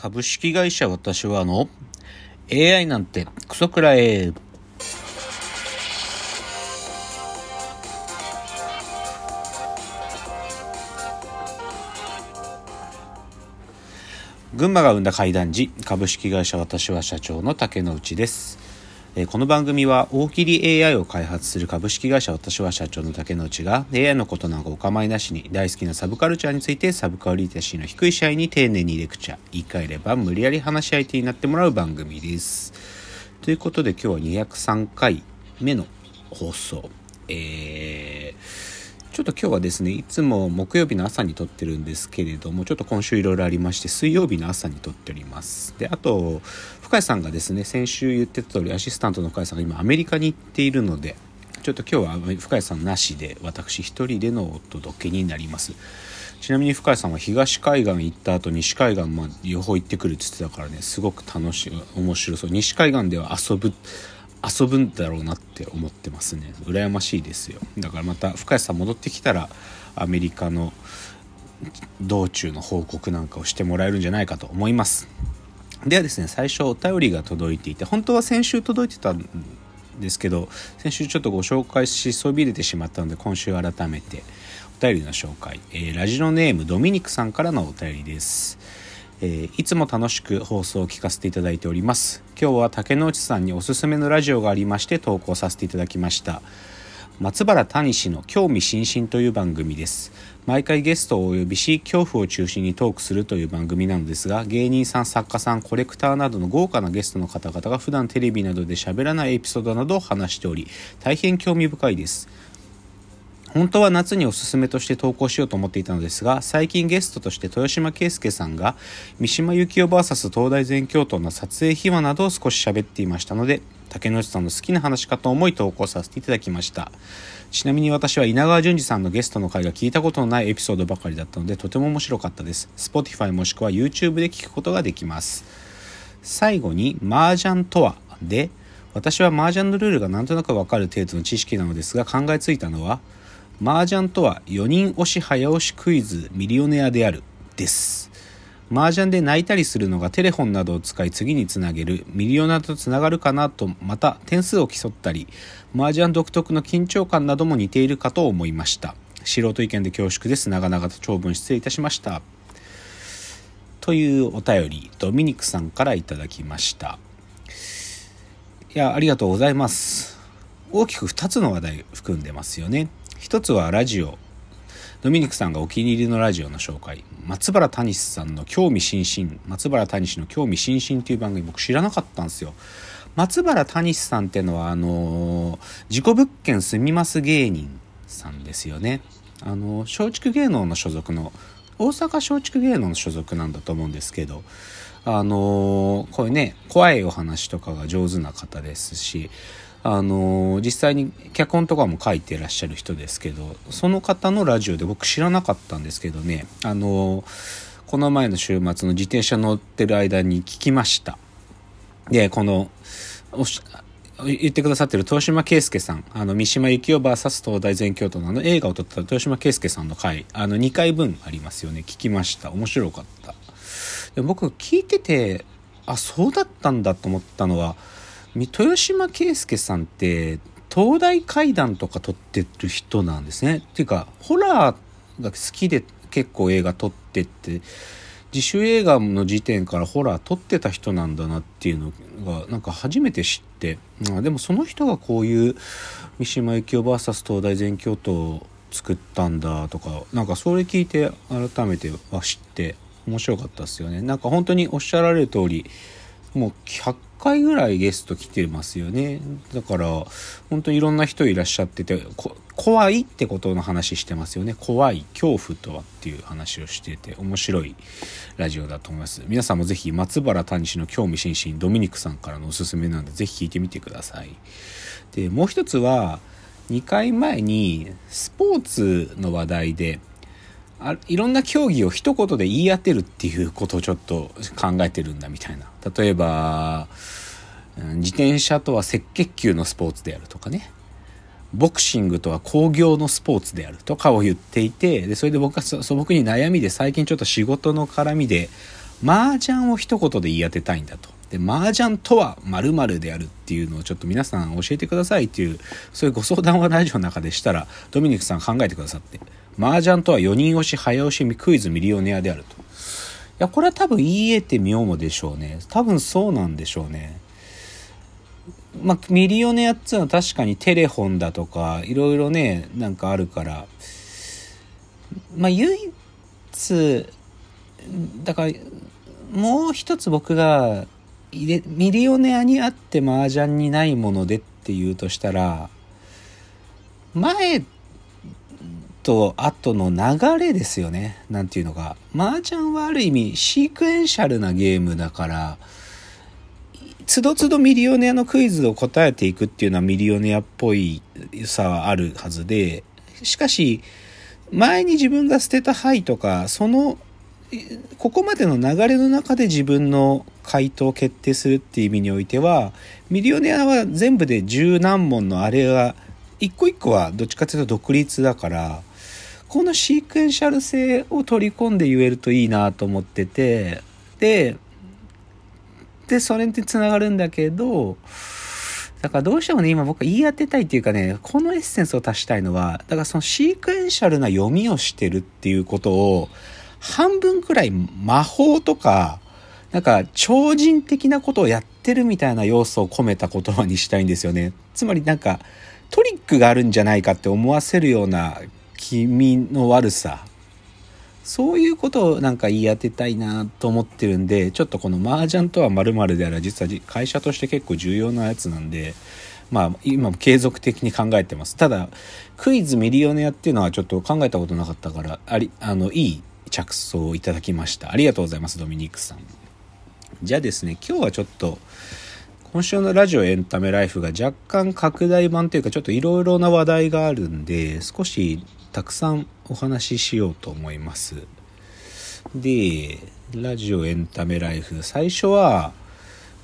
株式会社私はあの AI なんてクソくらえ群馬が生んだ怪談時株式会社私は社長の竹之内です。この番組は大喜利 AI を開発する株式会社私は社長の竹之内が AI のことなんかお構いなしに大好きなサブカルチャーについてサブカルリテラシーの低い社員に丁寧にレクチャー。言い換えれば無理やり話し相手になってもらう番組です。ということで今日は203回目の放送。えーちょっと今日はですねいつも木曜日の朝に撮ってるんですけれどもちょっと今週いろいろありまして水曜日の朝に撮っております。であと深井さんがですね先週言ってた通りアシスタントの深井さんが今アメリカに行っているのでちょっと今日は深井さんなしで私一人でのお届けになります。ちなみに深井さんは東海岸行った後西海岸まあ両方行ってくるって言ってたからねすごく楽しい面白そう。西海岸では遊ぶ遊ぶんだろうなって思ってますね。羨ましいですよ。だからまた深谷さん戻ってきたらアメリカの道中の報告なんかをしてもらえるんじゃないかと思います。ではですね最初お便りが届いていて本当は先週届いてたんですけど先週ちょっとご紹介しそびれてしまったので今週改めてお便りの紹介、えー、ラジオネームドミニクさんからのお便りです。えー、いつも楽しく放送を聞かせていただいております。今日は竹之内さんにおすすめのラジオがありまして投稿させていただきました。松原谷氏の興味津々という番組です。毎回ゲストをお呼びし恐怖を中心にトークするという番組なのですが芸人さん作家さんコレクターなどの豪華なゲストの方々が普段テレビなどで喋らないエピソードなどを話しており大変興味深いです。本当は夏におすすめとして投稿しようと思っていたのですが最近ゲストとして豊島圭介さんが三島由紀夫 VS 東大全教頭の撮影秘話などを少し喋っていましたので竹野内さんの好きな話かと思い投稿させていただきました。ちなみに私は稲川淳二さんのゲストの回が聞いたことのないエピソードばかりだったのでとても面白かったです。Spotify もしくは YouTube で聞くことができます。最後に麻雀とはで私は麻雀のルールがなんとなくわかる程度の知識なのですが考えついたのは麻雀とは4人押し早押しクイズミリオネアであるです。麻雀で泣いたりするのがテレフォンなどを使い次につなげる。ミリオネアとつながるかなとまた点数を競ったり。麻雀独特の緊張感なども似ているかと思いました。素人意見で恐縮です。長々と長文失礼いたしました。というお便りドミニクさんからいただきました。いやありがとうございます。大きく2つの話題含んでますよね。一つはラジオ。ドミニクさんがお気に入りのラジオの紹介。松原谷さんの興味津々。松原谷氏の興味津々っていう番組僕知らなかったんですよ。松原谷さんっていうのはあの事故物件住みます芸人さんですよね。あの松竹芸能の所属の大阪松竹芸能の所属なんだと思うんですけど。あのこういうね怖いお話とかが上手な方ですしあの実際に脚本とかも書いてらっしゃる人ですけどその方のラジオで僕知らなかったんですけどねあのこの前の週末の自転車乗ってる間に聞きましたでこの言ってくださってる豊島圭介さん、あの、三島由紀夫 VS 東大全教頭のあの映画を撮った豊島圭介さんの回、あの、2回分ありますよね。聞きました。面白かった。で僕、聞いてて、あ、そうだったんだと思ったのは、豊島圭介さんって東大怪談とか撮ってる人なんですね。っていうかホラーが好きで結構映画撮ってって自主映画の時点からホラー撮ってた人なんだなっていうのがなんか初めて知って、あ、でもその人がこういう三島由紀夫 VS 東大全教頭を作ったんだとかなんかそれ聞いて改めては知って面白かったですよね。なんか本当におっしゃられる通りもう回ぐらいゲスト来てますよね。だから、本当にいろんな人いらっしゃってて、怖いってことの話してますよね。怖い、恐怖とはっていう話をしてて、面白いラジオだと思います。皆さんもぜひ松原谷氏の興味津々、ドミニクさんからのおすすめなんで、ぜひ聞いてみてください。で、もう一つは、2回前にスポーツの話題で、あいろんな競技を一言で言い当てるっていうことをちょっと考えてるんだみたいな。例えば、自転車とは赤血球のスポーツであるとかね。ボクシングとは工業のスポーツであるとかを言っていて、で、それで僕は素朴に悩みで最近ちょっと仕事の絡みで、麻雀を一言で言い当てたいんだと。で、麻雀とは〇〇であるっていうのをちょっと皆さん教えてくださいっていう、そういうご相談はラジオの中でしたら、ドミニクさん考えてくださって、麻雀とは4人押し、早押しクイズミリオネアであると。いや、これは多分言い得て妙でしょうね。多分そうなんでしょうね。まあ、ミリオネアっていうのは確かにテレフォンだとか、いろいろね、なんかあるから、まあ、唯一、だから、もう一つ僕がミリオネアにあって麻雀にないものでっていうとしたら前と後の流れですよね。何ていうのか。麻雀はある意味シークエンシャルなゲームだからつどつどミリオネアのクイズを答えていくっていうのはミリオネアっぽいさはあるはずでしかし前に自分が捨てた牌とかそのここまでの流れの中で自分の回答を決定するっていう意味においてはミリオネアは全部で十何問のあれが一個一個はどっちかというと独立だからこのシークエンシャル性を取り込んで言えるといいなと思っててででそれにつながるんだけどだからどうしてもね、今僕言い当てたいっていうかね、このエッセンスを足したいのは、だからそのシークエンシャルな読みをしてるっていうことを、半分くらい魔法とか、なんか超人的なことをやってるみたいな要素を込めた言葉にしたいんですよね。つまりなんかトリックがあるんじゃないかって思わせるような君の悪さ。そういうことをなんか言い当てたいなと思ってるんで、ちょっとこの麻雀とは〇〇であら実は会社として結構重要なやつなんで、まあ今も継続的に考えてます。ただ、クイズミリオネアっていうのはちょっと考えたことなかったから、あり、あの、いい着想をいただきました。ありがとうございます、ドミニクさん。じゃあですね、今日はちょっと、今週のラジオエンタメライフが若干拡大版というか、ちょっといろいろな話題があるんで、少したくさんお話ししようと思います。で、ラジオエンタメライフ、最初は、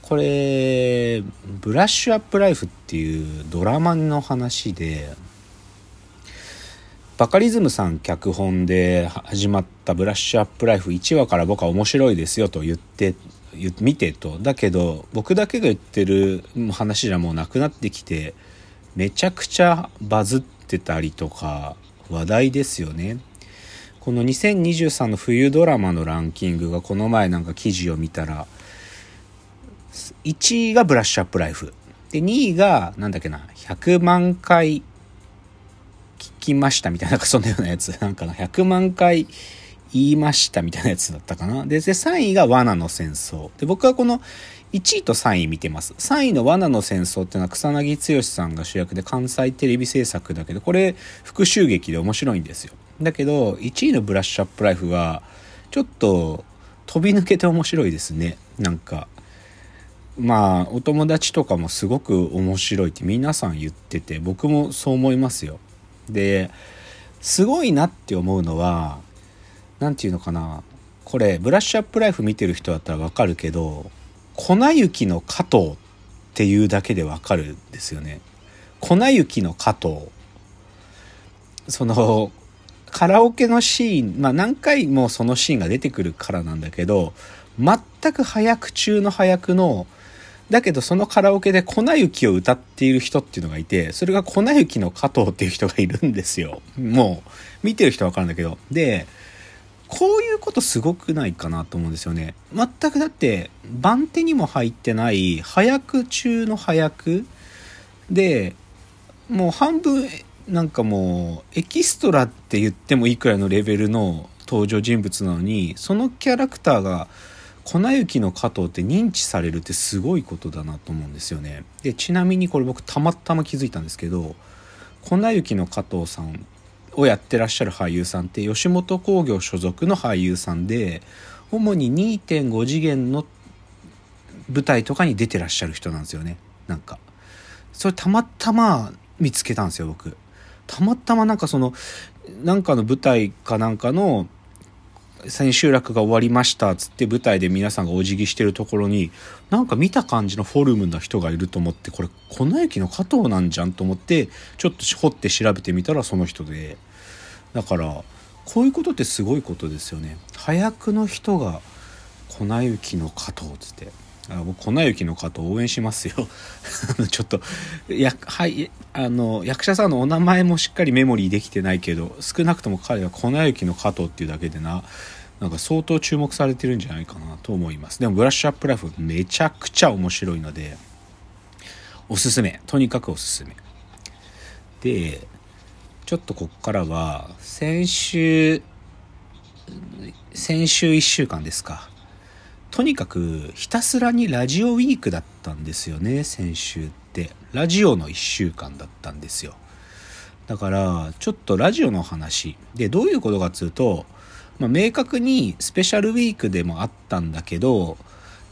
これ、ブラッシュアップライフっていうドラマの話で、バカリズムさん脚本で始まったブラッシュアップライフ1話から僕は面白いですよと言って見てと。だけど僕だけが言ってる話じゃもうなくなってきてめちゃくちゃバズってたりとか話題ですよね。この2023の冬ドラマのランキングがこの前なんか記事を見たら1位がブラッシュアップライフ。で2位がなんだっけな100万回きましたみたいな、そんなようなやつ。なんかな、100万回言いましたみたいなやつだったかな。で、で3位が罠の戦争。で、僕はこの1位と3位見てます。3位の罠の戦争っていうのは草薙剛さんが主役で関西テレビ制作だけど、これ復讐劇で面白いんですよ。だけど、1位のブラッシュアップライフは、ちょっと飛び抜けて面白いですね。なんか。まあ、お友達とかもすごく面白いって皆さん言ってて、僕もそう思いますよ。ですごいなって思うのは何て言うのかなこれブラッシュアップライフ見てる人だったらわかるけど粉雪の加藤っていうだけでわかるんですよね。粉雪の加藤そのカラオケのシーンまあ何回もそのシーンが出てくるからなんだけど全く早く中の早くのだけどそのカラオケで粉雪を歌っている人っていうのがいて、それが粉雪の加藤っていう人がいるんですよ。もう、見てる人はわかるんだけど。で、こういうことすごくないかなと思うんですよね。全くだって、番手にも入ってない、早く中の早くで、もう半分、なんかもう、エキストラって言ってもいいくらいのレベルの登場人物なのに、そのキャラクターが、粉雪の加藤って認知されるってすごいことだなと思うんですよね。でちなみにこれ僕たまたま気づいたんですけど粉雪の加藤さんをやってらっしゃる俳優さんって吉本興業所属の俳優さんで主に2.5次元の舞台とかに出てらっしゃる人なんですよね。なんか。それたまたま見つけたんですよ僕。たまたまなんかそのなんかの舞台かなんかの千秋楽が終わりましたっつって舞台で皆さんがお辞儀してるところになんか見た感じのフォルムな人がいると思ってこれ粉雪の加藤なんじゃんと思ってちょっと掘って調べてみたらその人で。だからこういうことってすごいことですよね。早くの人が粉雪の加藤」つって。あ僕粉雪の加藤応援しますよ。ちょっとやはいあの役者さんのお名前もしっかりメモリーできてないけど少なくとも彼は粉雪の加藤っていうだけでななんか相当注目されてるんじゃないかなと思います。でもブラッシュアップライフめちゃくちゃ面白いのでおすすめ。とにかくおすすめ。でちょっとこっからは先週先週1週間ですか。とにかくひたすらにラジオウィークだったんですよね先週って。ラジオの1週間だったんですよ。だからちょっとラジオの話。でどういうことかっつうと、まあ、明確にスペシャルウィークでもあったんだけど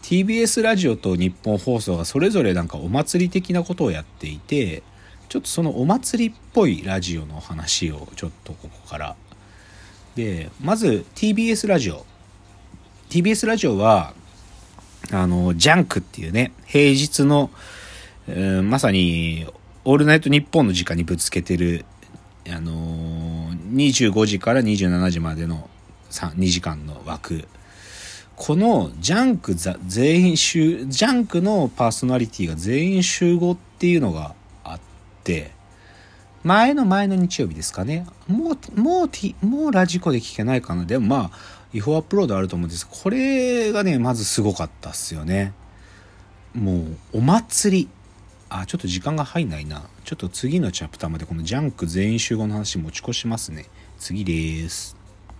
TBS ラジオと日本放送がそれぞれなんかお祭り的なことをやっていてちょっとそのお祭りっぽいラジオの話をちょっとここから。でまず TBS ラジオ。TBS ラジオはあのジャンクっていうね平日の、えー、まさに「オールナイトニッポン」の時間にぶつけてるあのー、25時から27時までの2時間の枠。このジャンク全員集ジャンクのパーソナリティが全員集合っていうのがあって前の前の日曜日ですかね。もうもうもうラジコで聞けないかな。でもまあ違法アップロードあると思う。んですこれがねまずすごかったっすよねもう。お祭りあちょっと時間が入んないなちょっと次のチャプターまでこのジャンク全員集合の話持ち越しますね次です